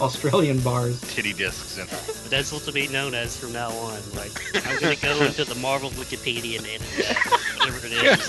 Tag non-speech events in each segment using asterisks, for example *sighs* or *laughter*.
Australian bars. Titty discs in But that's what to be known as from now on. Like, I'm going to go into the Marvel Wikipedia and edit that. Whatever it is.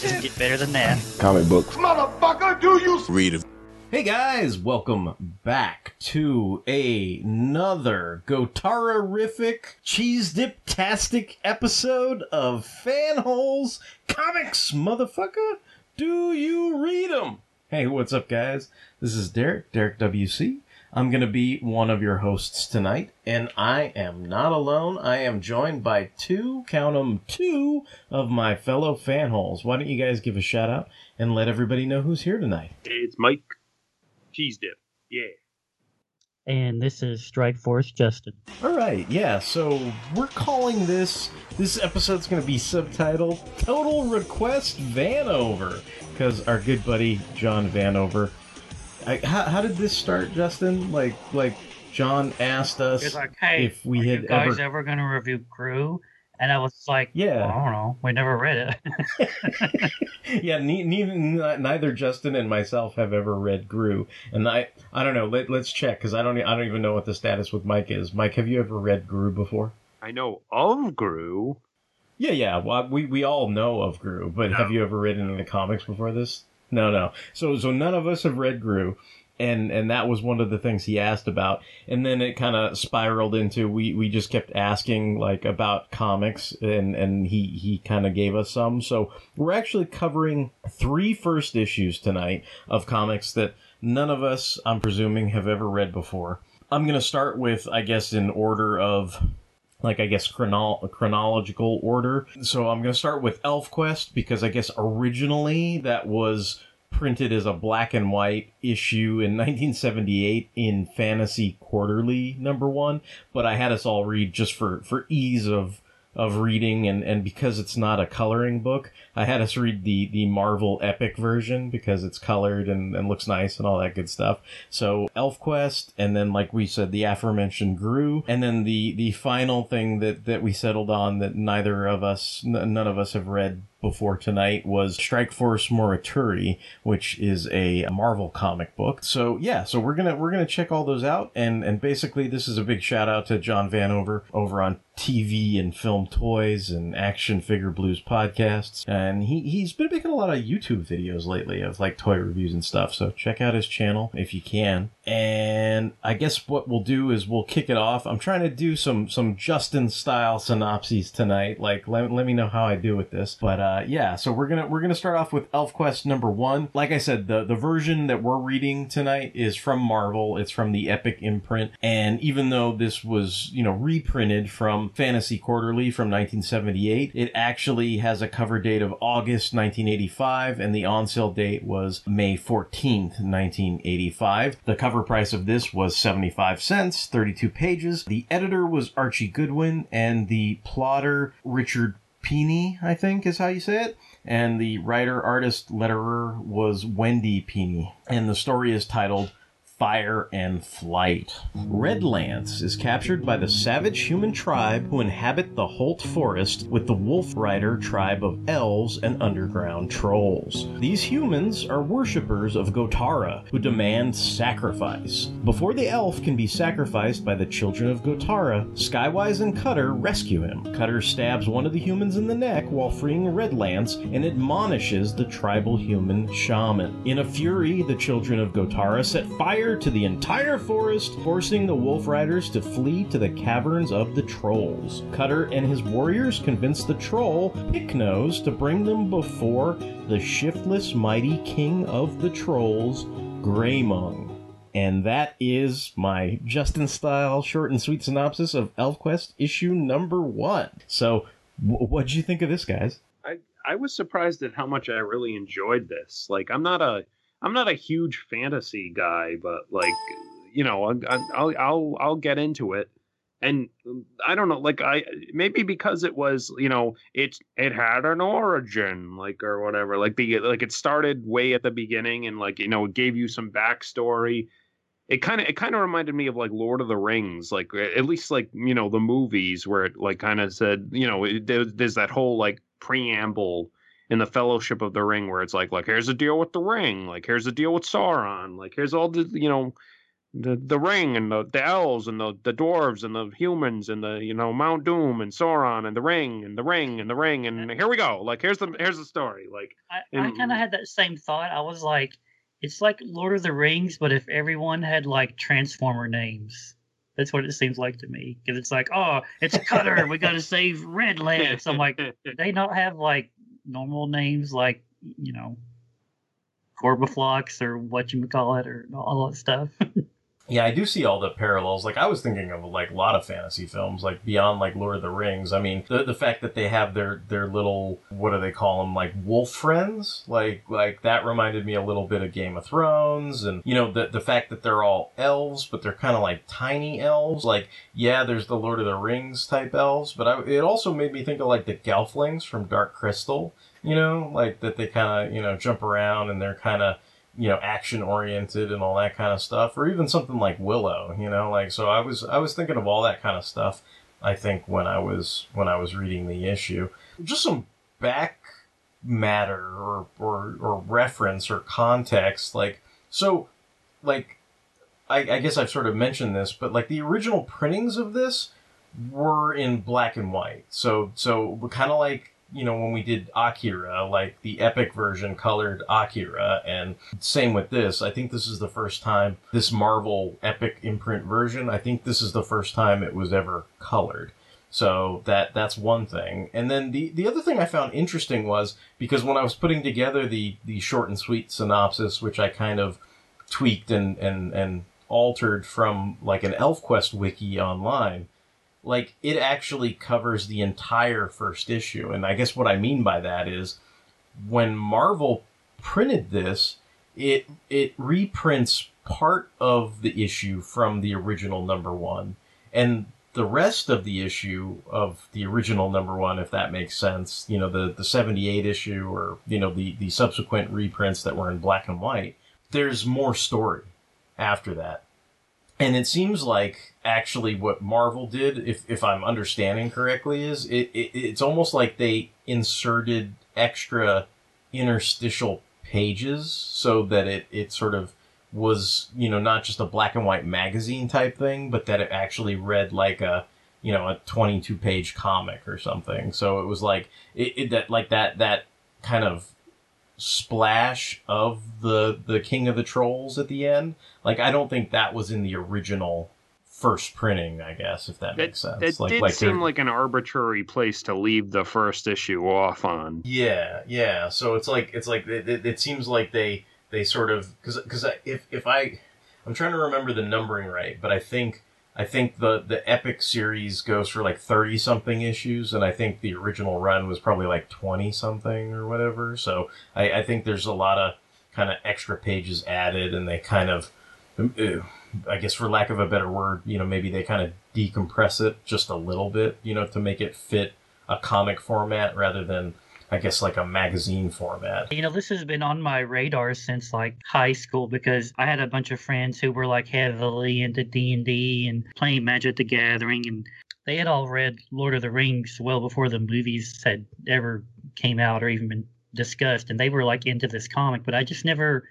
Doesn't get better than that. Comic books. Motherfucker, do you Read them. Hey guys, welcome back to another Gotara-rific cheese dip-tastic episode of Fanholes Comics, motherfucker. Do you read them? Hey, what's up, guys? This is Derek, Derek WC. I'm gonna be one of your hosts tonight, and I am not alone. I am joined by two, count 'em, two of my fellow fanholes. Why don't you guys give a shout out and let everybody know who's here tonight? It's Mike. Cheese dip. Yeah. And this is Strike Force Justin. All right, yeah. So we're calling this this episode's going to be subtitled "Total Request Vanover" because our good buddy John Vanover. I, how, how did this start, Justin? Like like John asked us like, hey, if we are had you guys ever. ever, going to review Groo? And I was like, Yeah. well, I don't know. We never read it. *laughs* *laughs* yeah, ne- ne- neither Justin and myself have ever read Groo, and I I don't know. Let, let's check because I don't I don't even know what the status with Mike is. Mike, have you ever read Groo before? I know of Groo. Yeah, yeah. Well, we we all know of Groo, but have you ever read any of the comics before this? No, no. So so none of us have read Groo, and and that was one of the things he asked about, and then it kind of spiraled into we we just kept asking like about comics, and and he he kind of gave us some. So we're actually covering three first issues tonight of comics that none of us, I'm presuming, have ever read before. I'm gonna start with, I guess, in order of like I guess chrono- chronological order. So I'm going to start with ElfQuest because I guess originally that was printed as a black and white issue in *laughs* 1978 in Fantasy Quarterly number 1, but I had us all read just for for ease of of reading and, and because it's not a coloring book, I had us read the, the Marvel Epic version because it's colored and, and looks nice and all that good stuff. So ElfQuest and then like we said, the aforementioned Groo and then the, the final thing that, that we settled on that neither of us, n- none of us have read before tonight was Strike Force Morituri, which is a Marvel comic book. So yeah, so we're gonna we're gonna check all those out, and and basically this is a big shout out to John Vanover over on TV and Film Toys and Action Figure Blues podcasts, and he he's been making a lot of YouTube videos lately of like toy reviews and stuff. So check out his channel if you can. And I guess what we'll do is we'll kick it off. I'm trying to do some some Justin style synopses tonight. Like let, let me know how I do with this. But uh, Uh, yeah, so we're gonna we're gonna start off with ElfQuest number one. Like I said, the the version that we're reading tonight is from Marvel. It's from the Epic imprint, and even though this was you know reprinted from Fantasy Quarterly from 1978, it actually has a cover date of August 1985, and the on sale date was May 14th, 1985. The cover price of this was 75 cents, 32 pages. The editor was Archie Goodwin, and the plotter Richard Pini, I think is how you say it. And the writer, artist, letterer was Wendy Pini. And the story is titled Fire and Flight. Redlance is captured by the savage human tribe who inhabit the Holt Forest with the Wolf Rider tribe of elves and underground trolls. These humans are worshippers of Gotara who demand sacrifice. Before the elf can be sacrificed by the children of Gotara, Skywise and Cutter rescue him. Cutter stabs one of the humans in the neck while freeing Redlance and admonishes the tribal human shaman. In a fury, the children of Gotara set fire fire to the entire forest, forcing the wolf riders to flee to the caverns of the trolls. Cutter and his warriors convince the troll, Picknose, to bring them before the shiftless, mighty king of the trolls, Greymung. And that is my Justin style short and sweet synopsis of ElfQuest issue number one. So, what'd you think of this, guys? I I was surprised at how much I really enjoyed this. Like I'm not a I'm not a huge fantasy guy, but like you know I'll I'll I'll get into it. And um, I don't know, like I maybe because it was you know it it had an origin like or whatever like the like it started way at the beginning and like you know it gave you some backstory it kind of it kind of reminded me of like Lord of the Rings, like at least like you know the movies where it like kind of said you know it, there, there's that whole like preamble in the Fellowship of the Ring where it's like like here's the deal with the ring, like here's the deal with Sauron, like here's all the you know the the ring and the, the elves and the, the dwarves and the humans and the you know Mount Doom and Sauron and the ring and the ring and the ring and here we go like here's the here's the story like I, I kind of had that same thought. I was like, it's like Lord of the Rings, but if everyone had like Transformer names. That's what it seems like to me. Because it's like, oh, it's Cutter. we got to *laughs* save Red Lance. I'm like, *laughs* they not have like normal names like, you know, Corbiflox or what you call it or all that stuff? *laughs* Yeah, I do see all the parallels. Like I was thinking of like a lot of fantasy films, like beyond like Lord of the Rings. I mean, the the fact that they have their their little what do they call them, like wolf friends, like like that reminded me a little bit of Game of Thrones, and you know the the fact that they're all elves, but they're kind of like tiny elves. Like yeah, there's the Lord of the Rings type elves, but I, it also made me think of like the Gelflings from Dark Crystal. You know, like that they kind of you know jump around and they're kind of you know action oriented and all that kind of stuff or even something like willow you know like so i was i was thinking of all that kind of stuff i think when i was when i was reading the issue. Just some back matter or or, or reference or context like so like I, I guess i've sort of mentioned this but like the original printings of this were in black and white. So so kind of like you know, when we did Akira, like the epic version colored Akira, and same with this. I think this is the first time this Marvel epic imprint version, I think this is the first time it was ever colored. So that that's one thing. And then the, the other thing I found interesting was because when I was putting together the, the short and sweet synopsis, which I kind of tweaked and, and, and altered from like an ElfQuest wiki online, like it actually covers the entire first issue. And I guess what I mean by that is when Marvel printed this, it it reprints part of the issue from the original number one, and the rest of the issue of the original number one, if that makes sense, you know, the the seventy eight issue or you know the the subsequent reprints that were in black and white. There's more story after that. And it seems like actually what Marvel did, if, if I'm understanding correctly, is it, it it's almost like they inserted extra interstitial pages so that it, it sort of was, you know, not just a black and white magazine type thing, but that it actually read like a, you know, a 22 page comic or something. So it was like, it, it that, like that, that kind of splash of the, the King of the Trolls at the end. Like, I don't think that was in the original first printing, I guess, if that makes sense. It like, did like seem like an arbitrary place to leave the first issue off on. Yeah, yeah. So it's like it's like it, it, it seems like they they sort of because because if if I I'm trying to remember the numbering right, but I think I think the the epic series goes for like thirty something issues, and I think the original run was probably like twenty something or whatever. So I, I think there's a lot of kind of extra pages added, and they kind of. uh, I guess for lack of a better word, you know, maybe they kind of decompress it just a little bit, you know, to make it fit a comic format rather than, I guess, like a magazine format. You know, this has been on my radar since like high school because I had a bunch of friends who were like heavily into D and D and playing Magic the Gathering, and they had all read Lord of the Rings well before the movies had ever came out or even been discussed, and they were like into this comic, but I just never,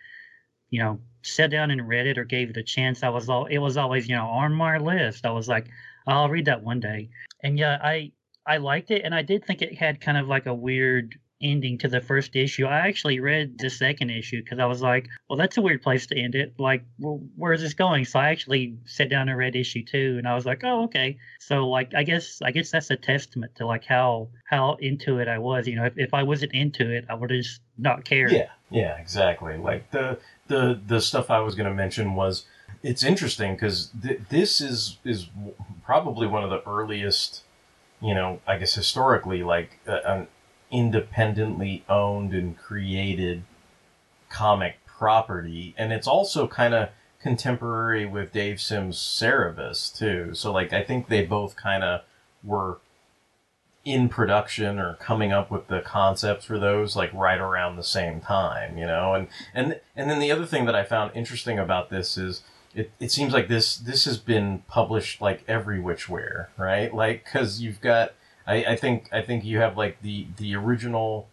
you know, sat down and read it or gave it a chance. I was all it was always you know on my list. I was like, oh, I'll read that one day, and yeah, I I liked it, and I did think it had kind of like a weird ending to the first issue. I actually read the second issue because I was like, well, that's a weird place to end it. Like, well, where is this going? So I actually sat down and read issue two, and I was like, oh, okay. So like, I guess I guess that's a testament to like how how into it I was. You know, if, if I wasn't into it, I would just not cared. Yeah, yeah, exactly. Like the the the stuff I was going to mention was it's interesting because th- this is is probably one of the earliest, you know, I guess historically like uh, an independently owned and created comic property, and it's also kind of contemporary with Dave Sim's Cerebus too. So like I think they both kind of were in production or coming up with the concepts for those like right around the same time, you know. And and and then the other thing that I found interesting about this is it, it seems like this this has been published like every which where, right? Like because you've got I, I think I think you have like the the original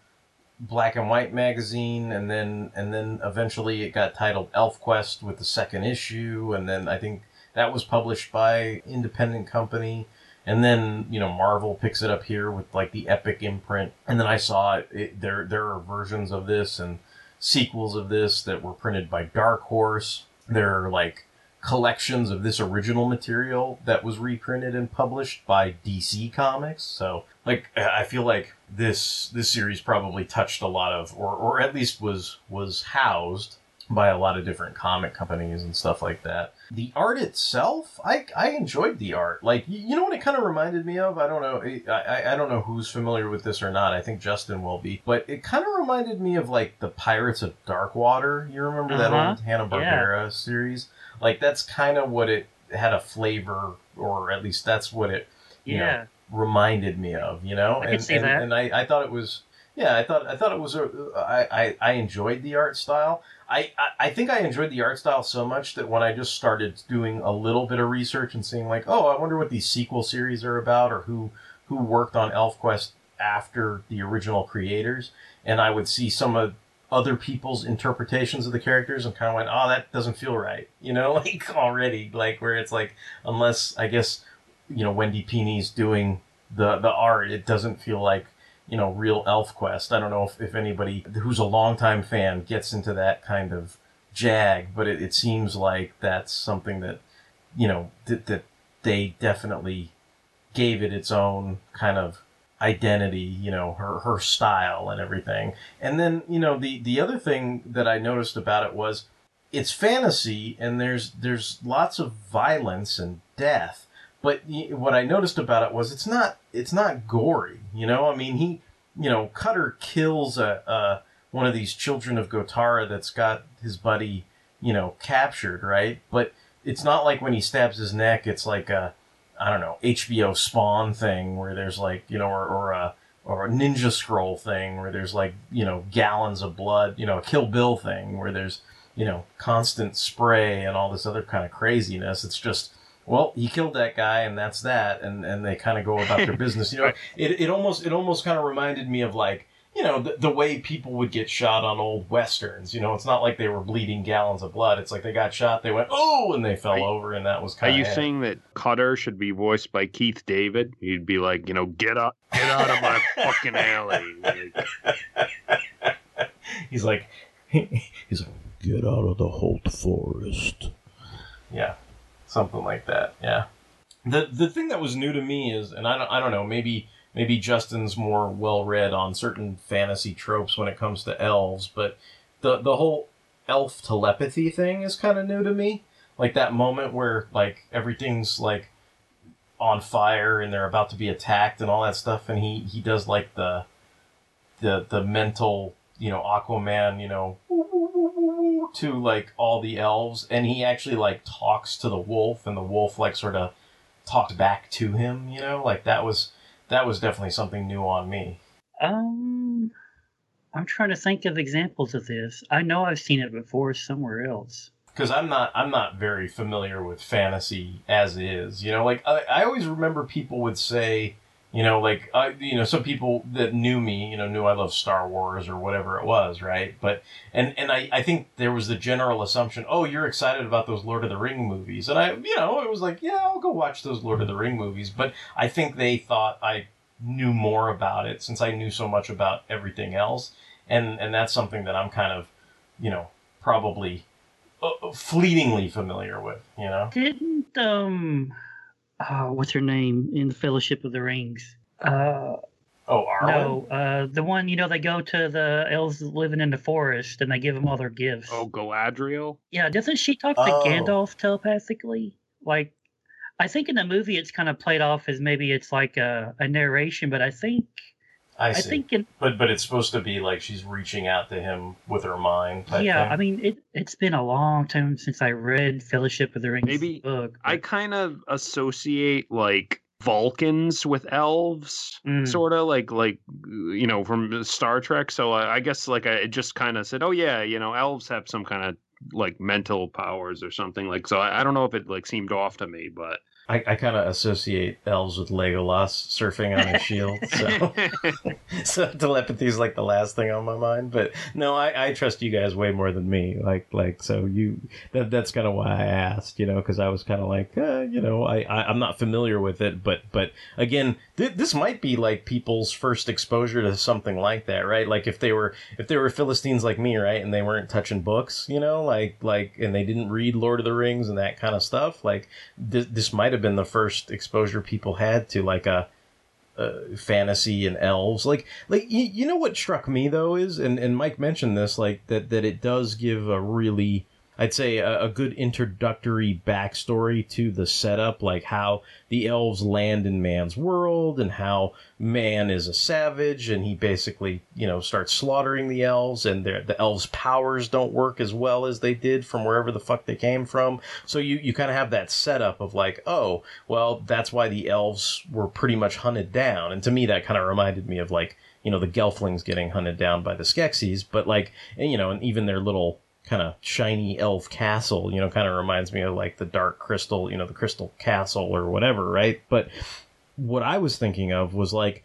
black and white magazine and then and then eventually it got titled ElfQuest with the second issue and then I think that was published by independent company. And then you know Marvel picks it up here with like the Epic imprint. And then I saw it, it there there are versions of this and sequels of this that were printed by Dark Horse. There are like collections of this original material that was reprinted and published by DC Comics. So, like, I feel like this this series probably touched a lot of, or or at least was was housed by a lot of different comic companies and stuff like that. The art itself, I I enjoyed the art. Like, you know what it kind of reminded me of? I don't know. I I don't know who's familiar with this or not. I think Justin will be, but it kind of reminded me of like the Pirates of Darkwater. You remember that Uh-huh. old Hanna Barbera series? Like that's kind of what it had a flavor, or at least that's what it you know, Yeah. reminded me of. You know, I and see and, that. and I, I thought it was yeah I thought I thought it was a, I, I I enjoyed the art style. I, I I think I enjoyed the art style so much that when I just started doing a little bit of research and seeing like oh I wonder what these sequel series are about or who who worked on ElfQuest after the original creators and I would see some of other people's interpretations of the characters and kind of went, oh, that doesn't feel right, *laughs* you know, like already, like where it's like, unless I guess, you know, Wendy Pini's doing the the art, it doesn't feel like, you know, real ElfQuest. I don't know if, if anybody who's a longtime fan gets into that kind of jag, but it, it seems like that's something that, you know, that, that they definitely gave it its own kind of identity, you know, her her style and everything. And then, you know, the the other thing that I noticed about it was it's fantasy and there's there's lots of violence and death. But what I noticed about it was it's not it's not gory, you know? I mean, he, you know, Cutter kills a, a one of these children of Gotara that's got his buddy, you know, captured, right? But it's not like when he stabs his neck, it's like a I don't know, HBO Spawn thing where there's like, you know, or, or a or a Ninja Scroll thing where there's like, you know, gallons of blood, you know, a Kill Bill thing where there's, you know, constant spray and all this other kind of craziness. It's just, well, he killed that guy and that's that, and and they kind of go about their *laughs* business. You know, it it almost it almost kind of reminded me of like. You know the, the way people would get shot on old westerns. You know, it's not like they were bleeding gallons of blood. It's like they got shot, they went oh, and they fell over, and that was Are kind of. you saying that Cutter should be voiced by Keith David? He'd be like, you know, get up, get out of my *laughs* fucking alley. *laughs* He's like, *laughs* he's like, get out of the Holt Forest. Yeah, something like that. Yeah. The the thing that was new to me is, and I don't I don't know, maybe maybe Justin's more well read on certain fantasy tropes when it comes to elves, but the the whole elf telepathy thing is kind of new to me. Like that moment where like everything's like on fire and they're about to be attacked and all that stuff, and he he does like the the the mental you know Aquaman you know to like all the elves, and he actually like talks to the wolf, and the wolf like sort of talks back to him. You know, like that was that was definitely something new on me. Um, I'm trying to think of examples of this. I know I've seen it before somewhere else. because I'm not I'm not very familiar with fantasy as is. You know, like I, I always remember people would say, you know, like uh, you know, some people that knew me, you know, knew I love Star Wars or whatever it was, right? But and and I I think there was the general assumption, oh, you're excited about those Lord of the Ring movies, and I you know it was like, yeah, I'll go watch those Lord of the Ring movies, but I think they thought I knew more about it since I knew so much about everything else, and and that's something that I'm kind of, you know, probably uh, fleetingly familiar with. You know, Didn't um, uh, what's her name in the Fellowship of the Rings? Uh, oh, Arwen. no, uh, the one you know they go to the elves living in the forest and they give them all their gifts. Oh, Galadriel. Yeah, doesn't she talk to Oh. Gandalf telepathically? Like, I think in the movie it's kind of played off as maybe it's like a, a narration, but I think I I see. think in but but it's supposed to be like she's reaching out to him with her mind. Type yeah, thing. I mean it. It's been a long time since I read Fellowship of the Rings Maybe book. I kind of associate like Vulcans with elves, Mm. sort of like like you know from Star Trek. So I, I guess like I just kind of said, oh yeah, you know, elves have some kind of like mental powers or something like. So I, I don't know if it like seemed off to me, but I, I kind of associate elves with Legolas surfing on his shield. So, *laughs* *laughs* so telepathy is like the last thing on my mind. But no, I, I trust you guys way more than me. Like like so you that that's kind of why I asked. You know, because I was kind of like uh, you know I, I I'm not familiar with it. But but again, th- this might be like people's first exposure to something like that, right? Like if they were if they were Philistines like me, right, and they weren't touching books, you know, like like and they didn't read Lord of the Rings and that kind of stuff, like this, this might have been the first exposure people had to like a, uh fantasy and elves. Like like you, you know what struck me though is and and Mike mentioned this like that that it does give a really I'd say a, a good introductory backstory to the setup, like how the elves land in man's world and how man is a savage and he basically, you know, starts slaughtering the elves and the elves' powers don't work as well as they did from wherever the fuck they came from. So you, you kind of have that setup of like, oh, well, that's why the elves were pretty much hunted down. And to me, that kind of reminded me of like, you know, the Gelflings getting hunted down by the Skeksis, but like, you know, and even their little kind of shiny elf castle, you know, kind of reminds me of like the Dark Crystal, you know, the Crystal Castle or whatever, right? But what I was thinking of was like,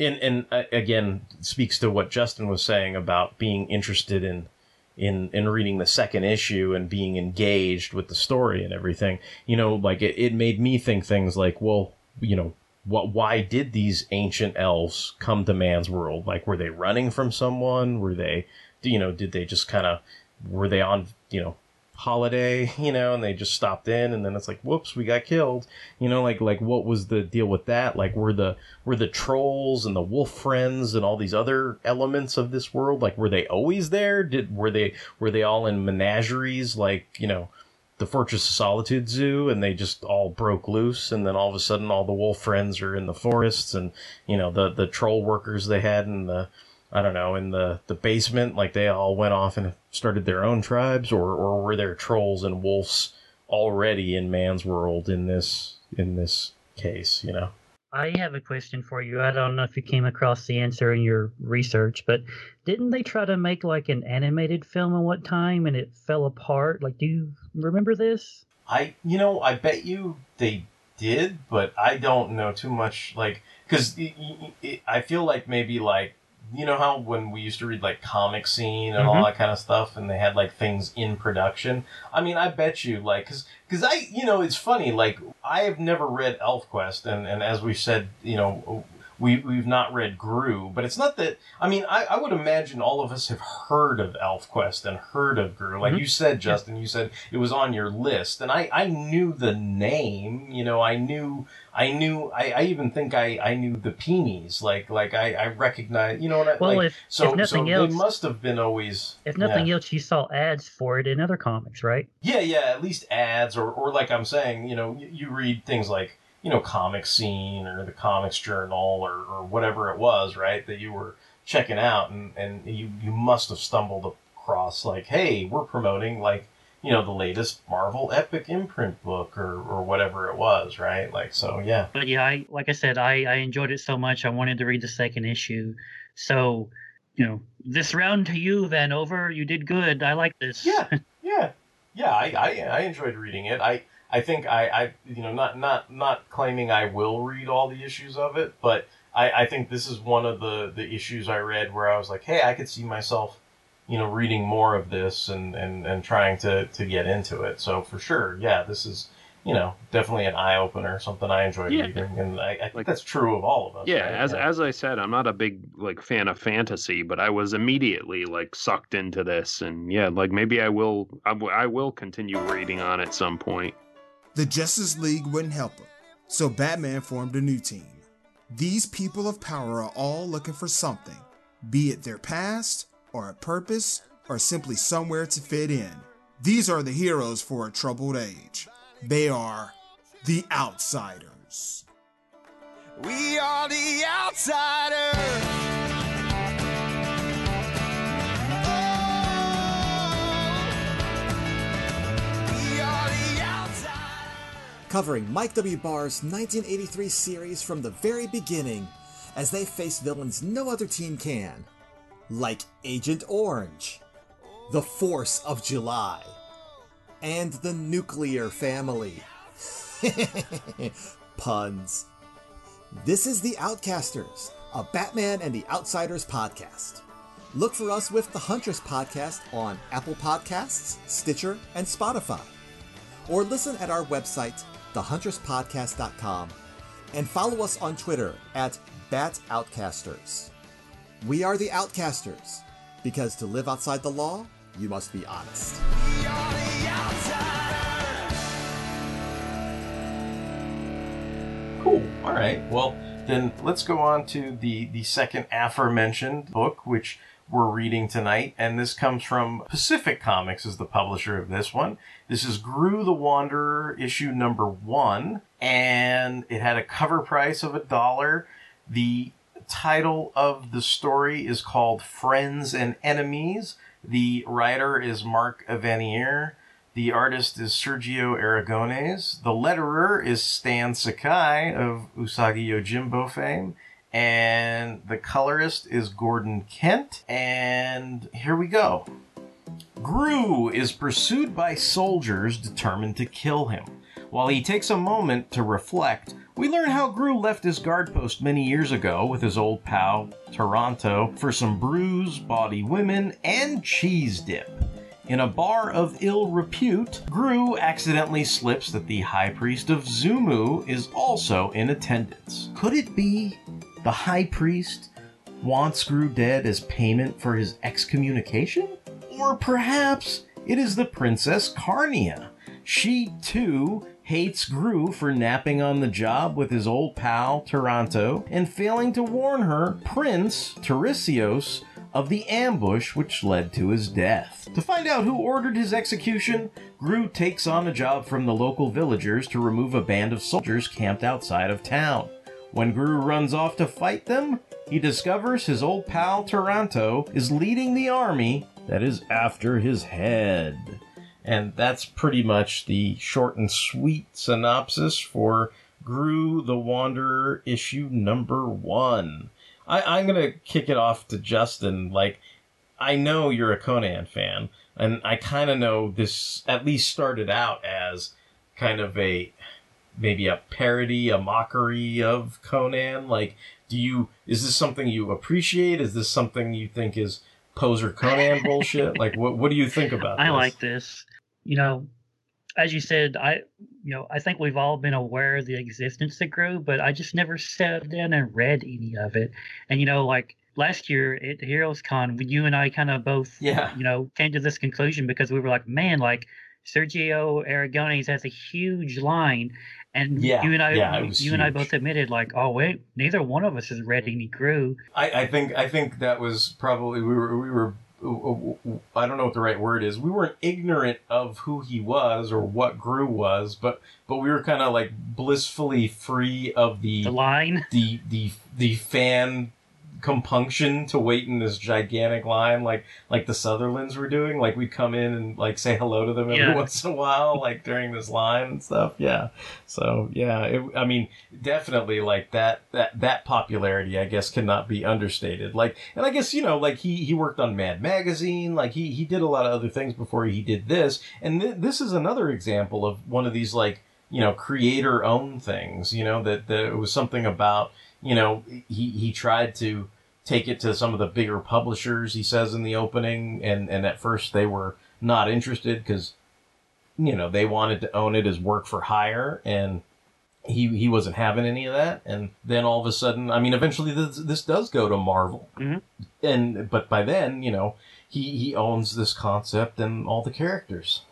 and and uh, again speaks to what Justin was saying about being interested in in in reading the second issue and being engaged with the story and everything. You know, like it, it made me think things like, well, you know, what why did these ancient elves come to man's world? Like were they running from someone? Were they you know, did they just kind of were they on, you know, holiday, *laughs* you know, and they just stopped in and then it's like, whoops, we got killed. You know, like like what was the deal with that? Like were the were the trolls and the wolf friends and all these other elements of this world, like were they always there? Did were they were they all in menageries like, you know, the Fortress of Solitude Zoo and they just all broke loose and then all of a sudden all the wolf friends are in the forests and you know the the troll workers they had in the I don't know, in the, the basement, like they all went off and started their own tribes, or, or were there trolls and wolves already in man's world in this in this case, you know? I have a question for you. I don't know if you came across the answer in your research, but didn't they try to make like an animated film at what time and it fell apart? Like, do you remember this? I you know, I bet you they did, but I don't know too much like cuz I feel like maybe like you know how when we used to read like comic scene and all Mhm. that kind of stuff and they had like things in production i mean i bet you like because because i you know it's funny like i have never read elfquest and and as we said you know we, we've not read Groo, but it's not that. I mean, I, I would imagine all of us have heard of ElfQuest and heard of Groo. Like Mhm. you said, Justin, you said it was on your list, and I, I knew the name. You know, I knew I knew I, I even think I, I knew the Pinis. Like like I, I recognize. You know what I Well, like. if- so if nothing so else- they must have been always. If nothing yeah. else, you saw ads for it in other comics, right? Yeah, yeah, at least ads or, or like I'm saying, you know, you, you read things like, you know, Comic Scene or the Comics Journal or, or whatever it was, right, that you were checking out and, and you, you must have stumbled across like, hey, we're promoting like, you know, the latest Marvel Epic imprint book or, or whatever it was, right? Like, so yeah. But yeah, I like I said, I, I enjoyed it so much I wanted to read the second issue. So, you know, this round to you, Vanover. You did good. I like this. Yeah, *laughs* yeah, yeah. I, I, I enjoyed reading it. I, I think I, I, you know, not, not, not claiming I will read all the issues of it, but I, I think this is one of the, the issues I read where I was like, hey, I could see myself, you know, reading more of this and, and, and trying to, to get into it. So for sure, yeah, this is, you know, definitely an eye opener, something I enjoyed Yeah. reading, and I, I think that's true of all of us. Yeah, right? as as I said, I'm not a big like fan of fantasy, but I was immediately like sucked into this, and yeah, like maybe I will I, w- I will continue reading on at some point. The Justice League wouldn't help him, so Batman formed a new team. These people of power are all looking for something, be it their past, or a purpose, or simply somewhere to fit in. These are the heroes for a troubled age. They are the Outsiders. We are the outsiders. Covering Mike W. Barr's 1983 series from the very beginning as they face villains no other team can, like Agent Orange, the Force of July, and the Nuclear Family. *laughs* Puns. This is The Outcasters, a Batman and the Outsiders podcast. Look for us with the Huntress podcast on Apple Podcasts, Stitcher, and Spotify or listen at our website, thehunterspodcast.com, and follow us on Twitter at BatOutcasters. We are the Outcasters, because to live outside the law, you must be honest. Cool. All right. Well, then let's go on to the the second aforementioned book, which we're reading tonight, and this comes from Pacific Comics, is the publisher of this one. This is Groo the Wanderer, issue number one, and it had a cover price of a dollar. The title of the story is called Friends and Enemies. The writer is Mark Evanier. The artist is Sergio Aragones. The letterer is Stan Sakai of Usagi Yojimbo fame. And the colorist is Gordon Kent. And here we go. Groo is pursued by soldiers determined to kill him. While he takes a moment to reflect, we learn how Groo left his guard post many years ago with his old pal, Taranto, for some brews, bawdy women, and cheese dip. In a bar of ill repute, Groo accidentally slips that the High Priest of Zumu is also in attendance. Could it be the High Priest wants Groo dead as payment for his excommunication? Or perhaps it is the Princess Carnia. She, too, hates Groo for napping on the job with his old pal, Taranto, and failing to warn her, Prince Tiresios, of the ambush which led to his death. To find out who ordered his execution, Groo takes on a job from the local villagers to remove a band of soldiers camped outside of town. When Groo runs off to fight them, he discovers his old pal Taranto is leading the army that is after his head. And that's pretty much the short and sweet synopsis for Groo the Wanderer issue number one. I, I'm gonna kick it off to Justin. Like, I know you're a Conan fan, and I kind of know this at least started out as kind of a maybe a parody, a mockery of Conan. Like, do you is this something you appreciate? Is this something you think is poser Conan *laughs* bullshit? Like, what what do you think about? I this? like this. You know, as you said, I you know I think we've all been aware of the existence of Groo, but I just never sat down and read any of it. And you know, like last year at Heroes Con, you and I kind of both Yeah. you know came to this conclusion because we were like, man, like Sergio Aragones has a huge line. And Yeah, you and I, yeah, it was you and I both admitted, like, oh wait, neither one of us has read any Groo. I, I think I think that was probably we were we were I don't know what the right word is. We weren't ignorant of who he was or what Groo was, but but we were kind of like blissfully free of the, The line, the the the fan compunction to wait in this gigantic line like like the Sutherlands were doing. Like we'd come in and like say hello to them every Yeah. once in a while, like during this line and stuff. Yeah. So yeah, it, I mean, definitely like that that that popularity, I guess, cannot be understated. Like, and I guess you know, like he he worked on Mad Magazine, like he he did a lot of other things before he did this, and th- this is another example of one of these like you know creator owned things. You know that that it was something about you know he he tried to take it to some of the bigger publishers he says in the opening and and at first they were not interested because you know they wanted to own it as work for hire and he he wasn't having any of that and then all of a sudden i mean eventually this, this does go to marvel mm-hmm. and but by then you know he he owns this concept and all the characters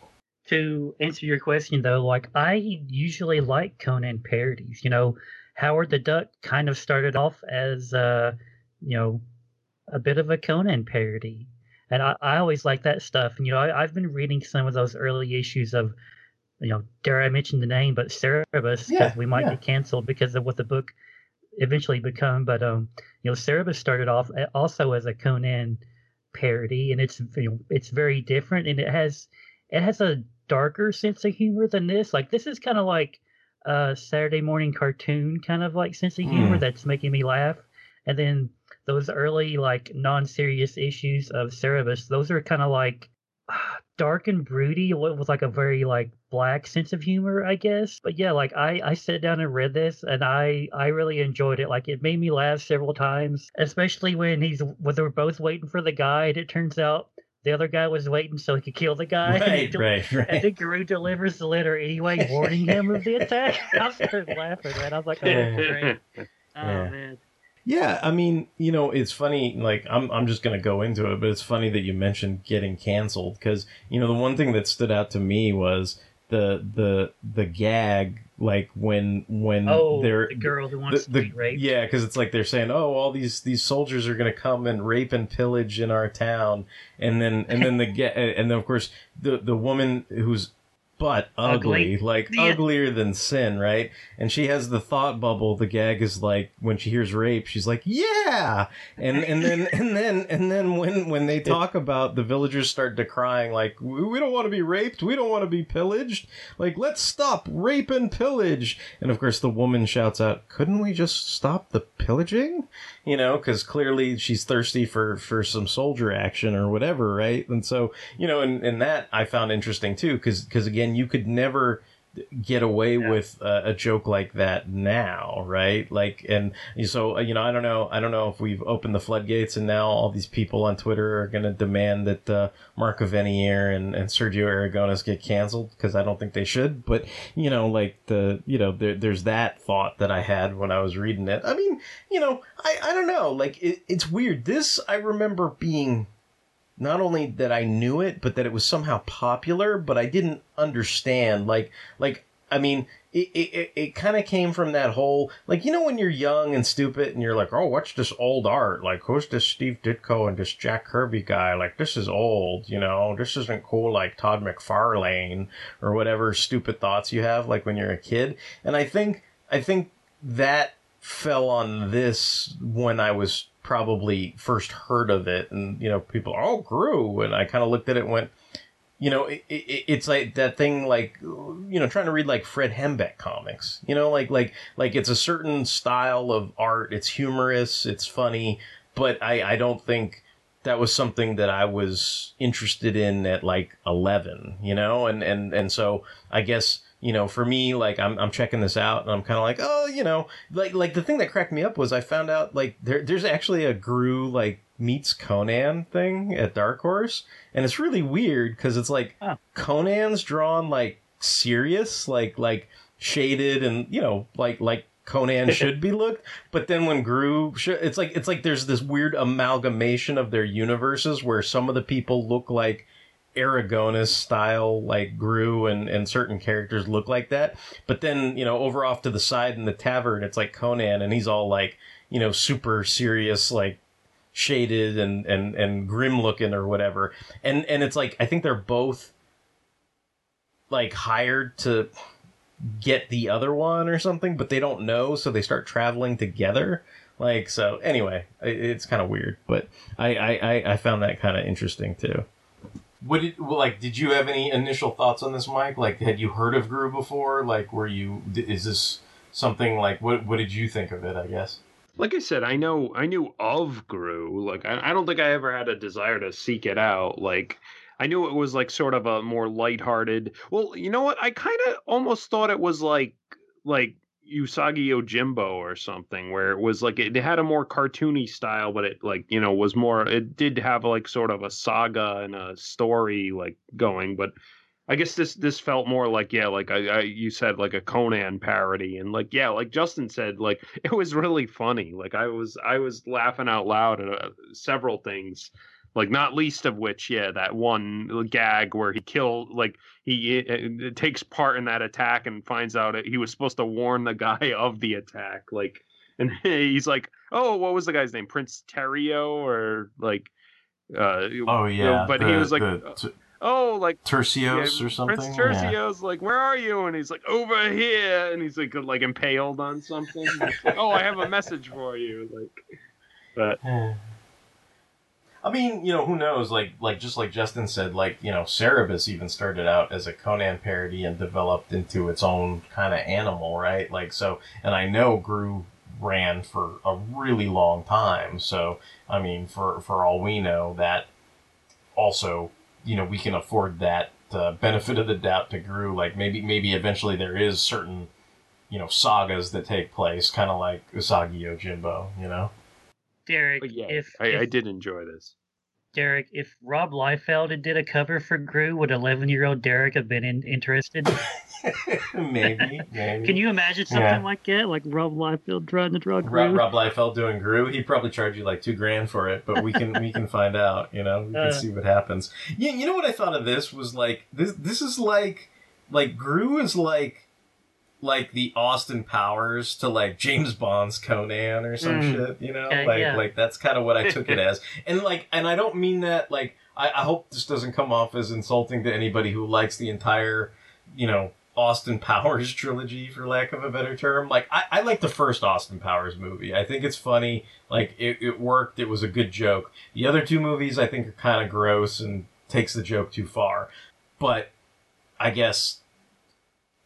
To answer your question though, like I usually like Conan parodies. You know, Howard the Duck kind of started off as uh, you know, a bit of a Conan parody. And I, I always like that stuff. And you know, I, I've been reading some of those early issues of you know, dare I mention the name, but Cerebus, because Yeah, we might yeah. get canceled because of what the book eventually become. But um, you know, Cerebus started off also as a Conan parody, and it's you know, it's very different, and it has it has a darker sense of humor than this. Like this is kind of like a Saturday morning cartoon kind of like sense of humor Hmm. that's making me laugh. And then those early like non-serious issues of Cerebus, those are kind of like *sighs* dark and broody with like a very like black sense of humor, I guess. But yeah, like I I sat down and read this and I I really enjoyed it. Like it made me laugh several times, especially when he's when they were both waiting for the guy and it turns out the other guy was waiting so he could kill the guy. and he Right, *laughs* del- right, right. And then Groo delivers the letter anyway, *laughs* warning him of the attack. *laughs* I started laughing, man. I was like, oh, great. Oh, Yeah. man. Yeah, I mean, you know, it's funny. Like, I'm I'm just gonna go into it, but it's funny that you mentioned getting canceled because you know the one thing that stood out to me was the the the gag, like when when Oh, they're the girl who wants to be raped. Yeah, because it's like they're saying, "Oh, all these these soldiers are gonna come and rape and pillage in our town," and then and then the *laughs* get and then of course the the woman who's butt ugly, Ugly. like Yeah. uglier than sin, right? And she has the thought bubble. The gag is like when she hears rape, she's like, "Yeah," and and then *laughs* and then and then when when they talk about the villagers start decrying, like, "We we don't want to be raped, we don't want to be pillaged, like let's stop rape and pillage." And of course, the woman shouts out, "Couldn't we just stop the pillaging?" You know, because clearly she's thirsty for for some soldier action or whatever, right? And so you know, and, and that I found interesting too, because because again, you could never get away with uh, a joke like that now, right? Like, and so you know, I don't know, I don't know if we've opened the floodgates, and now all these people on Twitter are going to demand that uh, Mark Evanier and, and Sergio Aragones get canceled because I don't think they should. But you know, like the you know, there, there's that thought that I had when I was reading it. I mean, you know, I I don't know, like it, it's weird. This I remember being not only that I knew it, but that it was somehow popular, but I didn't understand. Like, like, I mean, it, it, it, kind of came from that whole, like, you know, when you're young and stupid and you're like, oh, what's this old art? Like, who's this Steve Ditko and this Jack Kirby guy? Like, this is old, you know, this isn't cool like Todd McFarlane or whatever stupid thoughts you have, like when you're a kid. And I think, I think that fell on this when I was probably first heard of it, and you know, people, oh, Groo, and I kind of looked at it and went, you know, it, it, it's like that thing, like you know, trying to read like Fred Hembeck comics, you know, like like like it's a certain style of art. It's humorous, it's funny, but I I don't think that was something that I was interested in at like 11, you know, and and and so I guess you know, for me, like I'm I'm checking this out and I'm kind of like, oh, you know, like like the thing that cracked me up was I found out like there there's actually a Groo like meets Conan thing at Dark Horse, and it's really weird because it's like Conan's drawn like serious, like like shaded and you know like like Conan *laughs* should be looked, but then when Groo, sh- it's like it's like there's this weird amalgamation of their universes where some of the people look like Aragones style like Groo and, and certain characters look like that. But then, you know, over off to the side in the tavern, it's like Conan and he's all like, you know, super serious, like shaded and, and, and grim looking or whatever. And, and it's like, I think they're both like hired to get the other one or something, but they don't know. So they start traveling together. Like, so anyway, it, it's kind of weird, but I, I- I found that kind of interesting too. What did like? Did you have any initial thoughts on this, Mike? Like, had you heard of Groo before? Like, were you? Is this something like? What What did you think of it? I guess. like I said, I know I knew of Groo. Like I, I don't think I ever had a desire to seek it out. Like I knew it was like sort of a more lighthearted. Well, you know what? I kind of almost thought it was like like Usagi Yojimbo or something, where it was like it had a more cartoony style, but it like you know was more. It did have like sort of a saga and a story like going, but I guess this this felt more like yeah, like I, I you said like a Conan parody, and like yeah, like Justin said, like *laughs* it was really funny. Like I was I was laughing out loud at uh, several things, like not least of which yeah, that one gag where he killed like he uh, takes part in that attack and finds out it, he was supposed to warn the guy *laughs* of the attack, like and *laughs* he's like, oh, what was the guy's name, Prince Terrio or like. Uh, Oh you know, yeah, but he was like, the t- oh, like Tercios yeah, or something. Prince Yeah. Tercio's like, where are you? And he's like, over here. And he's like, like impaled on something. Like, oh, I have a message for you. Like, but *sighs* I mean, you know, who knows? Like, like just like Justin said, like you know, Cerebus even started out as a Conan parody and developed into its own kind of animal, right? Like so, and I know Groo ran for a really long time. So, I mean, for for all we know, that also, you know, we can afford that uh, benefit of the doubt to Groo. Like maybe maybe eventually there is certain, you know, sagas that take place, kind of like Usagi Yojimbo, you know. Derek, But yeah, if, I, if I did enjoy this. Derek, if Rob Liefeld had did a cover for Groo, would 11 year old Derek have been in, interested? *laughs* maybe, *laughs* maybe. Can you imagine something Yeah. like that? Like Rob Liefeld trying to draw Rob, Rob Liefeld doing Groo, he'd probably charge you like two grand for it, but we can we can find out. You know, we can Uh. see what happens. Yeah, you know what I thought of this was like this. This is like like Groo is like like the Austin Powers to like James Bond's Conan or some Mm. shit. You know, Okay, like yeah. like that's kind of what I took it *laughs* as. And like, and I don't mean that like. I, I hope this doesn't come off as insulting to anybody who likes the entire, you know, Austin Powers *laughs* trilogy, for lack of a better term. Like, I, I like the first Austin Powers movie. I think it's funny. Like, it, it worked. It was a good joke. The other two movies, I think, are kind of gross and takes the joke too far. But I guess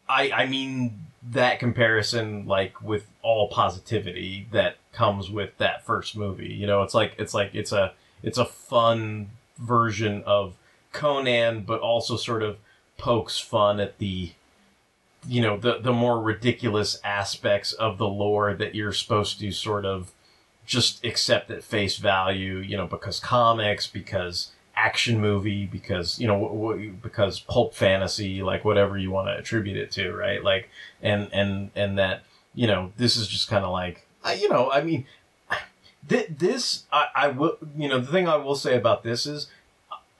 I I mean that comparison like with all positivity that comes with that first movie. You know, it's like it's like it's a it's a fun version of Conan but also sort of pokes fun at the you know the the more ridiculous aspects of the lore that you're supposed to sort of just accept at face value, you know, because comics, because action movie, because you know, w- w- because pulp fantasy, like whatever you want to attribute it to, right? Like, and and and that you know, this is just kind of like, you know, I mean, *sighs* th- this I, I will, you know, the thing I will say about this is.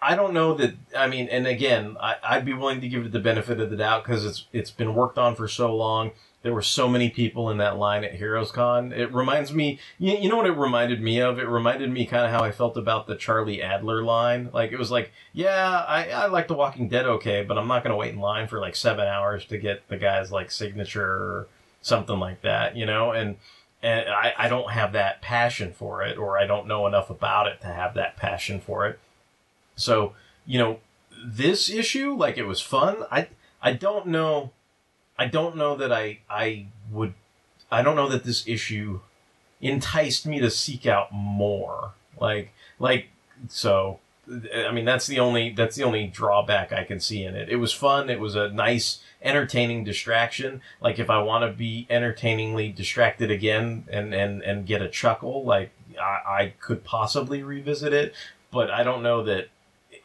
I don't know that. I mean, and again, I, I'd be willing to give it the benefit of the doubt because it's it's been worked on for so long. There were so many people in that line at Heroes Con. It reminds me, you, you know what it reminded me of? It reminded me kind of how I felt about the Charlie Adlard line. Like it was like, yeah, I, I like The Walking Dead okay, but I'm not going to wait in line for like seven hours to get the guy's like signature or something like that, you know? And and I, I don't have that passion for it, or I don't know enough about it to have that passion for it. So, you know, this issue, like it was fun. I I don't know I don't know that I I would I don't know that this issue enticed me to seek out more. Like like so I mean that's the only that's the only drawback I can see in it. It was fun, it was a nice entertaining distraction. Like if I want to be entertainingly distracted again and and and get a chuckle, like I, I could possibly revisit it, but I don't know that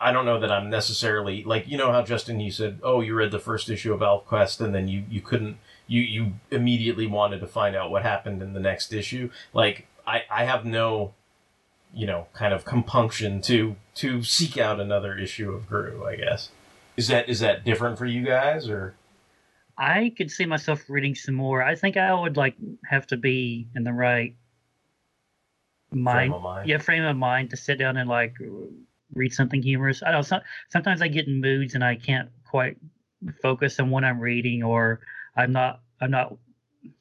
I don't know that I'm necessarily like you know how Justin you said oh you read the first issue of ElfQuest and then you you couldn't you you immediately wanted to find out what happened in the next issue like I I have no you know kind of compunction to to seek out another issue of Groo I guess is that is that different for you guys or I could see myself reading some more. I think I would like have to be in the right mind, of mind. yeah, frame of mind to sit down and like read something humorous. I don't. Sometimes I get in moods and I can't quite focus on what I'm reading, or I'm not. I'm not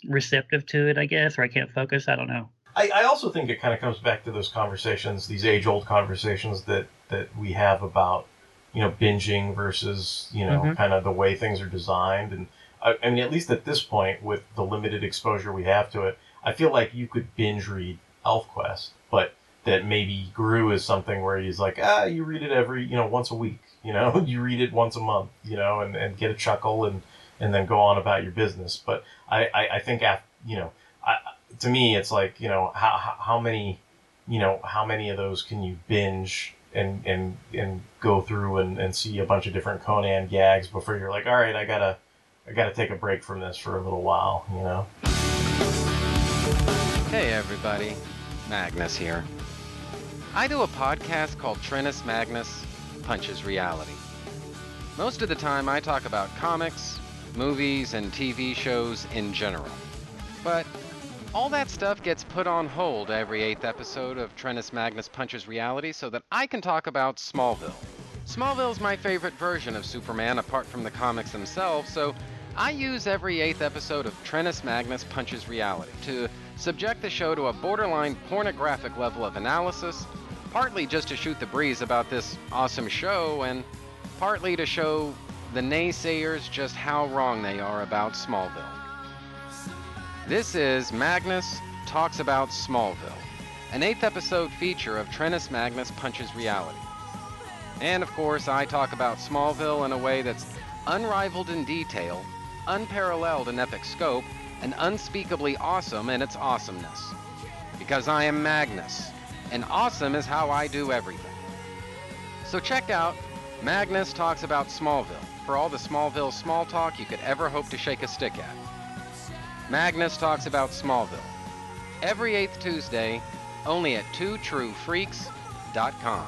receptive to it. I guess, or I can't focus. I don't know. I, I also think it kind of comes back to those conversations, these age old conversations that, that we have about, you know, binging versus, you know, Mhm. kind of the way things are designed. And I, I mean, at least at this point, with the limited exposure we have to it, I feel like you could binge read ElfQuest, but that maybe Groo is something where he's like, ah, you read it every, you know, once a week, you know, *laughs* you read it once a month, you know, and, and get a chuckle and, and then go on about your business. But I, I, I think, af you know, I, to me, it's like, you know, how, how, how many, you know, how many of those can you binge and and and go through and, and see a bunch of different Conan gags before you're like, all right, I gotta I gotta take a break from this for a little while, you know. Hey everybody, Magnus here. I do a podcast called Trennis Magnus Punches Reality. Most of the time I talk about comics, movies, and TV shows in general. But all that stuff gets put on hold every eighth episode of Trennis Magnus Punches Reality so that I can talk about Smallville. Smallville's my favorite version of Superman apart from the comics themselves, so I use every eighth episode of Trennis Magnus Punches Reality to subject the show to a borderline pornographic level of analysis, partly just to shoot the breeze about this awesome show, and partly to show the naysayers just how wrong they are about Smallville. This is Magnus Talks About Smallville, an eighth episode feature of Trennis Magnus Punches Reality. And of course, I talk about Smallville in a way that's unrivaled in detail, unparalleled in epic scope, and unspeakably awesome in its awesomeness. Because I am Magnus, and awesome is how I do everything. So check out Magnus Talks About Smallville for all the Smallville small talk you could ever hope to shake a stick at. Magnus Talks About Smallville. Every eighth Tuesday, only at twotruefreaks.com.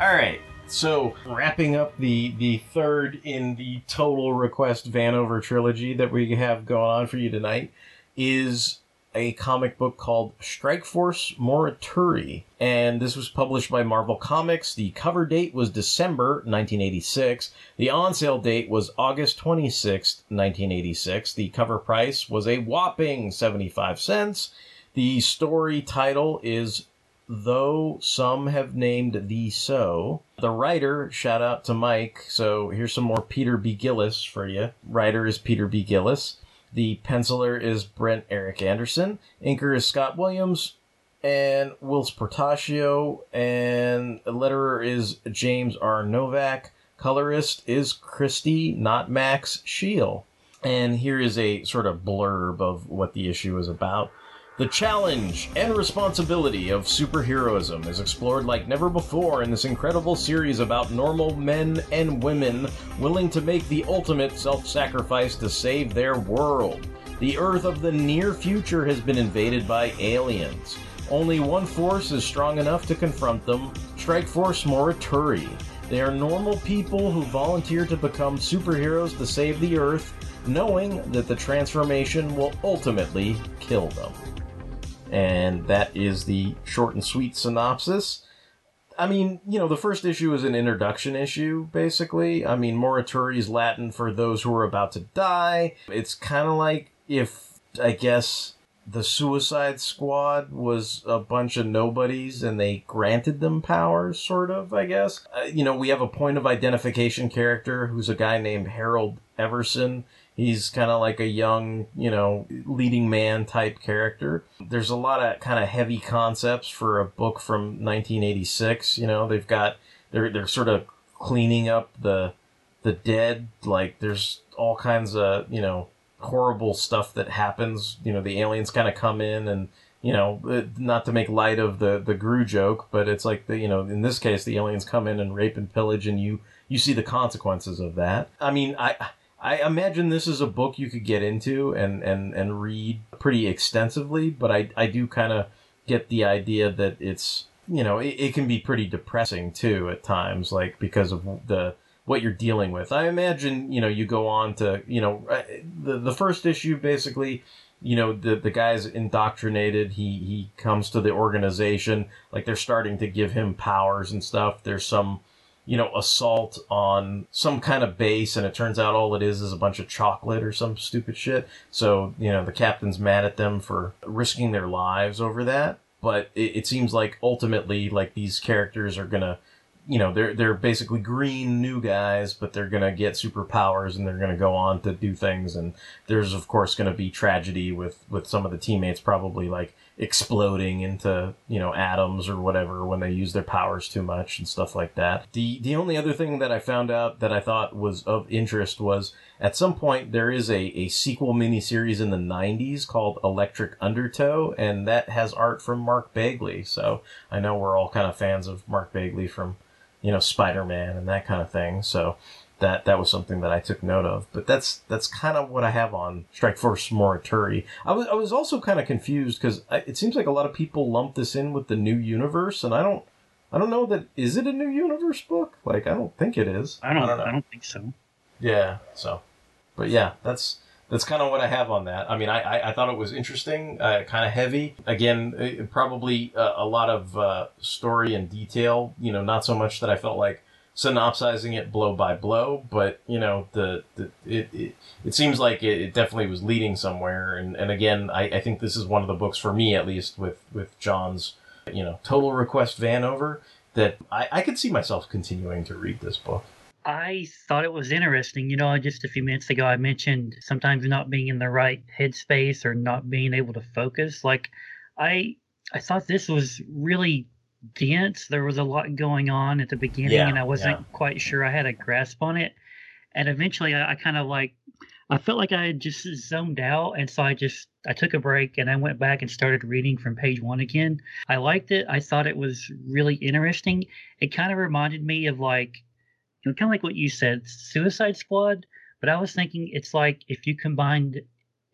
All right. So wrapping up the the third in the total request Vanover trilogy that we have going on for you tonight is a comic book called Strike Force Morituri. And this was published by Marvel Comics. The cover date was December 1986. The on sale date was August 26th, 1986. The cover price was a whopping 75 cents. The story title is Though Some Have Named Thee So. The writer, shout out to Mike. So here's some more Peter B. Gillis for you. Writer is Peter B. Gillis. The penciler is Brent Eric Anderson. Inker is Scott Williams and Whilce Portacio. And letterer is James R. Novak. Colorist is Christy, not Max Shield. And here is a sort of blurb of what the issue is about. The challenge and responsibility of superheroism is explored like never before in this incredible series about normal men and women willing to make the ultimate self sacrifice to save their world. The Earth of the near future has been invaded by aliens. Only one force is strong enough to confront them Strike Force Morituri. They are normal people who volunteer to become superheroes to save the Earth, knowing that the transformation will ultimately kill them and that is the short and sweet synopsis. I mean, you know, the first issue is an introduction issue, basically. I mean, Morituri is Latin for those who are about to die. It's kind of like if, I guess, the Suicide Squad was a bunch of nobodies and they granted them powers, sort of, I guess. Uh, you know, we have a point of identification character who's a guy named Harold Everson. He's kind of like a young, you know, leading man type character. There's a lot of kind of heavy concepts for a book from 1986. You know, they've got they're they're sort of cleaning up the the dead. Like there's all kinds of you know horrible stuff that happens. You know, the aliens kind of come in and you know, uh, not to make light of the the Groo joke, but it's like the you know in this case the aliens come in and rape and pillage, and you you see the consequences of that. I mean, I I imagine this is a book you could get into and, and, and read pretty extensively, but I, I do kind of get the idea that it's, you know, it, it can be pretty depressing too at times, like because of the, what you're dealing with. I imagine, you know, you go on to, you know, the, the first issue basically, you know, the, the guy's indoctrinated. He, he comes to the organization, like they're starting to give him powers and stuff. There's some, you know, assault on some kind of base, and it turns out all it is is a bunch of chocolate or some stupid shit. So, you know, the captain's mad at them for risking their lives over that. But it, it seems like ultimately, like these characters are gonna, you know, they're they're basically green new guys, but they're gonna get superpowers and they're gonna go on to do things. And there's of course gonna be tragedy with with some of the teammates probably like exploding into you know atoms or whatever when they use their powers too much and stuff like that. The the only other thing that I found out that I thought was of interest was at some point there is a, a sequel miniseries in the 90s called Electric Undertow and that has art from Mark Bagley. So I know we're all kind of fans of Mark Bagley from you know Spider-Man and that kind of thing. So that that was something that I took note of. But that's that's kind of what I have on Strike Force Morituri. I was I was also kind of confused because it seems like a lot of people lump this in with the new universe, and I don't I don't know that is it a new universe book? Like I don't think it is. I don't. I don't, I don't think so. Yeah. So, but yeah, that's that's kind of what I have on that. I mean, I I, I thought it was interesting, uh, kind of heavy. Again, it, probably uh, a lot of uh, story and detail. You know, not so much that I felt like synopsizing it blow by blow, but you know, the, the it, it, it seems like it, it definitely was leading somewhere. And, and again, I, I think this is one of the books for me, at least with, with John's, you know, Total Request Vanover that I, I could see myself continuing to read this book. I thought it was interesting. You know, just a few minutes ago, I mentioned sometimes not being in the right headspace or not being able to focus. Like, I I thought this was really dense. There was a lot going on at the beginning, Yeah, and I wasn't yeah. quite sure I had a grasp on it. And eventually, I, I kind of like, I felt like I had just zoned out, and so I just I took a break and I went back and started reading from page one again. I liked it. I thought it was really interesting. It kind of reminded me of like, you know, kind of like what you said, Suicide Squad. But I was thinking it's like if you combined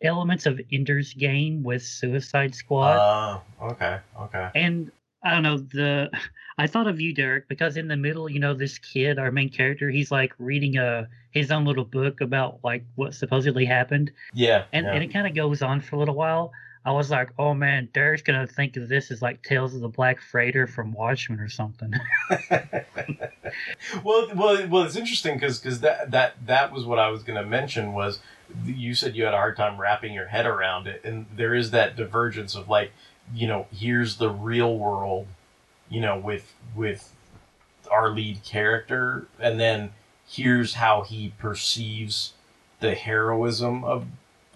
elements of Ender's Game with Suicide Squad. Uh, okay, okay. And I don't know the I thought of you, Derek, because in the middle, you know, this kid, our main character, he's like reading a his own little book about like what supposedly happened. Yeah. And yeah. and it kind of goes on for a little while. I was like, oh man, Derek's gonna think of this as like Tales of the Black Freighter from Watchmen or something. *laughs* well, well, well. It's interesting because that that that was what I was going to mention was you said you had a hard time wrapping your head around it, and there is that divergence of like, you know, here's the real world, you know, with with our lead character, and then here's how he perceives the heroism of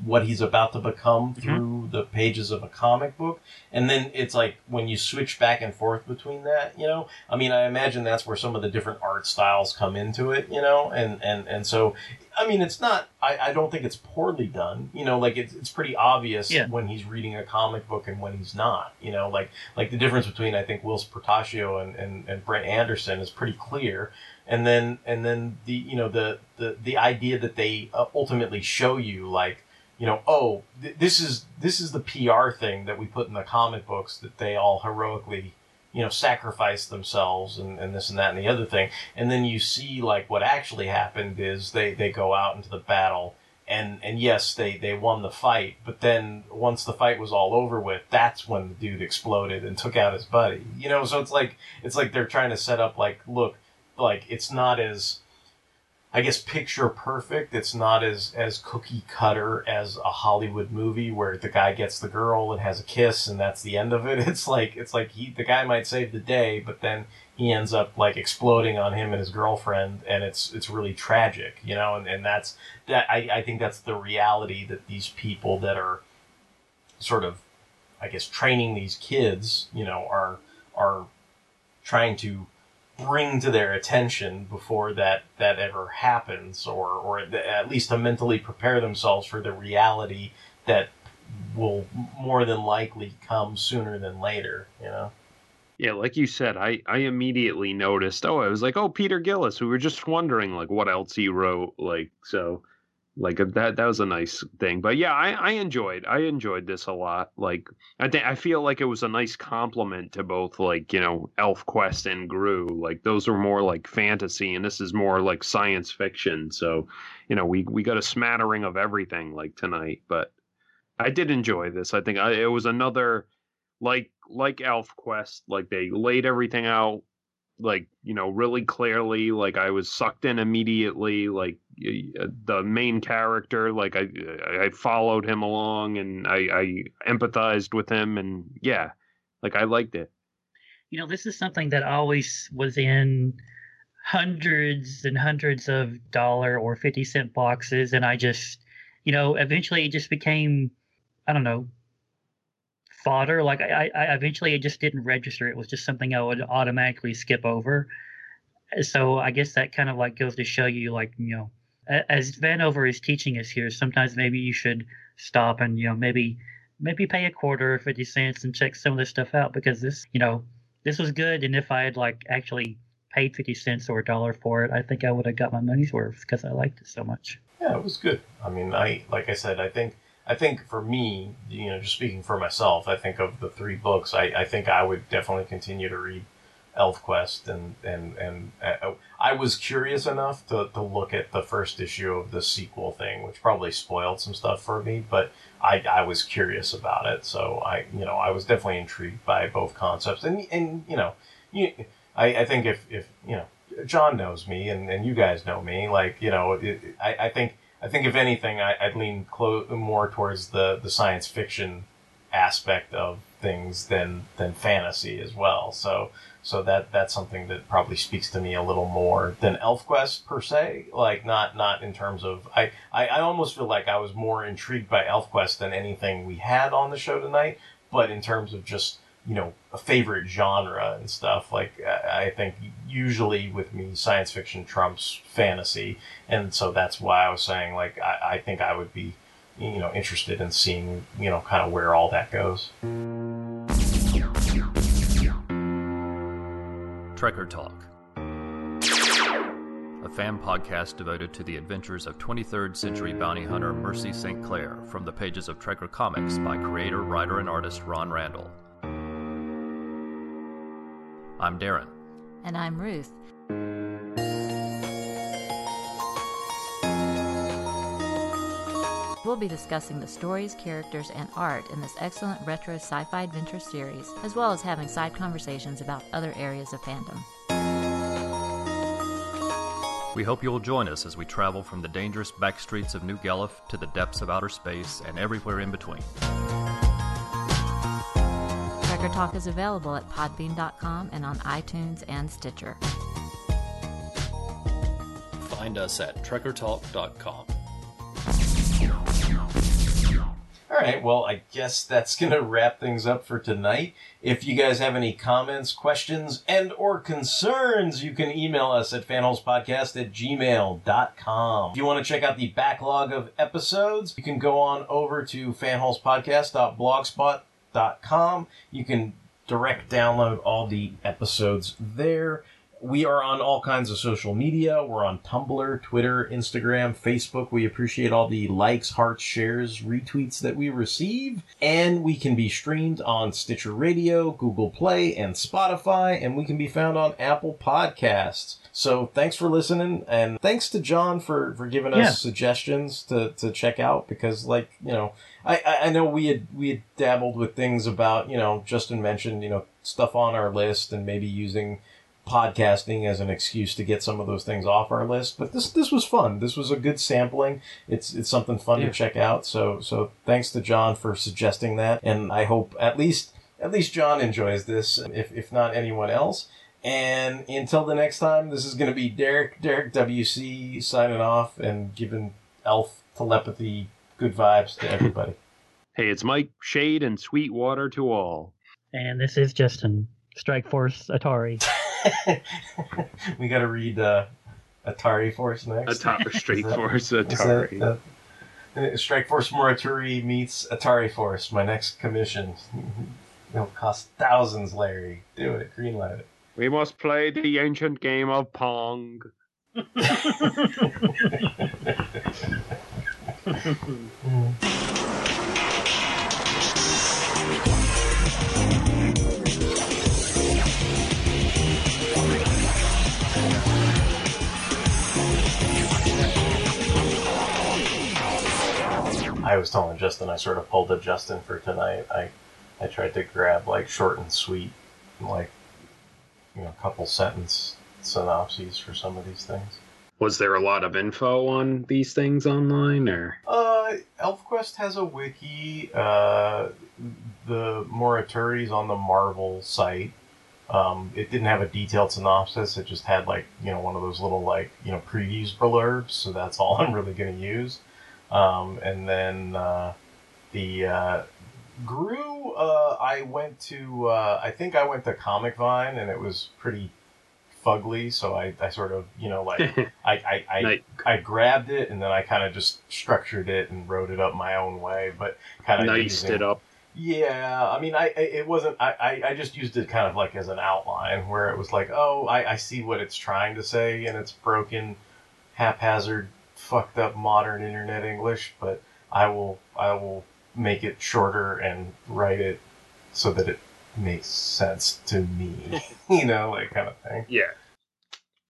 what he's about to become mm-hmm. through the pages of a comic book. And then it's like when you switch back and forth between that, you know, I mean, I imagine that's where some of the different art styles come into it, you know, and, and, and so, I mean, it's not, I, I don't think it's poorly done, you know, like it's, it's pretty obvious Yeah. when he's reading a comic book and when he's not, you know, like, like the difference between, I think, Whilce Portacio and, and, and Brent Anderson is pretty clear and then and then the you know the the the idea that they uh, ultimately show you like you know oh th- this is this is the PR thing that we put in the comic books that they all heroically you know sacrifice themselves and, and this and that and the other thing. And then you see like what actually happened is they they go out into the battle and and yes they they won the fight but then once the fight was all over with that's when the dude exploded and took out his buddy you know? So it's like it's like they're trying to set up like look like it's not as I guess picture perfect. It's not as as cookie cutter as a Hollywood movie where the guy gets the girl and has a kiss and that's the end of it. *laughs* It's like it's like he the guy might save the day, but then he ends up like exploding on him and his girlfriend and it's it's really tragic, you know, and, and that's that I, I think that's the reality that these people that are sort of I guess training these kids, you know, are are trying to bring to their attention before that that ever happens or or at least to mentally prepare themselves for the reality that will more than likely come sooner than later you know Yeah, like you said, I I immediately noticed. Oh, I was like, oh, Peter Gillis. We were just wondering like what else he wrote. Like so, like uh, that that was a nice thing. But yeah, I I enjoyed I enjoyed this a lot. Like I think I feel like it was a nice compliment to both like you know Elf Quest and Groo. Like those are more like fantasy, and this is more like science fiction. So you know we we got a smattering of everything like tonight. But I did enjoy this. I think I, it was another like like Elf Quest, like they laid everything out like you know really clearly like i was sucked in immediately like the main character like i i followed him along and i i empathized with him and yeah like i liked it you know, this is something that always was in hundreds and hundreds of dollar or 50 cent boxes. And I just, you know, eventually it just became, I don't know, fodder. Like I, I eventually it just didn't register. It was just something I would automatically skip over. So I guess that kind of like goes to show you, like you know, as Vanover is teaching us here, sometimes maybe you should stop and you know maybe maybe pay a quarter or fifty cents and check some of this stuff out because this you know this was good. And if I had like actually paid fifty cents or a dollar for it, I think I would have got my money's worth because I liked it so much. Yeah, it was good. I mean, I like I said, I think I think for me, you know, just speaking for myself, I think of the three books, I, I think I would definitely continue to read ElfQuest, and and and uh, I was curious enough to, to look at the first issue of the sequel thing, which probably spoiled some stuff for me, but I, I was curious about it, so I you know I was definitely intrigued by both concepts, and and you know, you, I I think if if you know John knows me and, and you guys know me, like you know, it, I I think I think if anything, I, I'd lean clo- more towards the the science fiction aspect of things than than fantasy as well. So so that that's something that probably speaks to me a little more than ElfQuest per se. Like not not in terms of I, I, I almost feel like I was more intrigued by ElfQuest than anything we had on the show tonight. But in terms of just you know a favorite genre and stuff, like I think usually with me science fiction trumps fantasy, and so that's why I was saying like I, I think I would be you know interested in seeing you know kind of where all that goes. Trekker Talk, a fan podcast devoted to the adventures of 23rd century bounty hunter Mercy St. Clair from the pages of Trekker Comics by creator, writer, and artist Ron Randall. I'm Darren. And I'm Ruth. We'll be discussing the stories, characters, and art in this excellent retro sci fi adventure series, as well as having side conversations about other areas of fandom. We hope you'll join us as we travel from the dangerous back streets of New Galuf to the depths of outer space and everywhere in between. Trekker Talk is available at podbean.com and on iTunes and Stitcher. Find us at trekkertalk.com. All right, well, I guess that's going to wrap things up for tonight. If you guys have any comments, questions, and or concerns, you can email us at fanholespodcast at gmail.com. If you want to check out the backlog of episodes, you can go on over to fanholespodcast.blogspot.com. You can direct download all the episodes there. We are on all kinds of social media. We're on Tumblr, Twitter, Instagram, Facebook. We appreciate all the likes, hearts, shares, retweets that we receive. And we can be streamed on Stitcher Radio, Google Play, and Spotify. And we can be found on Apple Podcasts. So thanks for listening. And thanks to John for, for giving us Yeah. suggestions to, to check out because like, you know, I, I I know we had we had dabbled with things about, you know, Justin mentioned, you know, stuff on our list and maybe using podcasting as an excuse to get some of those things off our list. But this this was fun. This was a good sampling. It's it's something fun Yeah. to check out. So so thanks to John for suggesting that. And I hope at least at least John enjoys this, if if not anyone else. And until the next time, this is going to be Derek Derek WC signing off and giving Elf telepathy good vibes to everybody. Hey, it's Mike Shade and sweet water to all. And this is Justin, Strike Force Atari. *laughs* we got to read uh, Atari Force next. Atari *laughs* Strike Force is that- Atari. uh, Strike Force Morituri meets Atari Force. My next commission. *laughs* It'll cost thousands, Larry. Do it. Greenlight it. We must play the ancient game of Pong. Mm. I was telling Justin I sort of pulled a Justin for tonight. I I tried to grab like short and sweet, like you know, couple sentence synopses for some of these things. Was there a lot of info on these things online, or Uh, ElfQuest has a wiki. Uh, the Morituri's on the Marvel site. Um, it didn't have a detailed synopsis. It just had like you know one of those little like you know previews blurbs. So that's all *laughs* I'm really going to use. Um, and then uh, the uh, Groo, uh, I went to, uh, I think I went to Comic Vine and it was pretty fugly, so I, I sort of, you know, like, *laughs* I, I, I, Nice. I grabbed it and then I kind of just structured it and wrote it up my own way, but kind of Niced it up. Yeah, I mean, I I- it wasn't. I, I I just used it kind of like as an outline, where it was like, oh, I, I see what it's trying to say, and it's broken, haphazard, fucked up modern internet English, but I will I will make it shorter and write it so that it makes sense to me, *laughs* you know, like kind of thing. Yeah.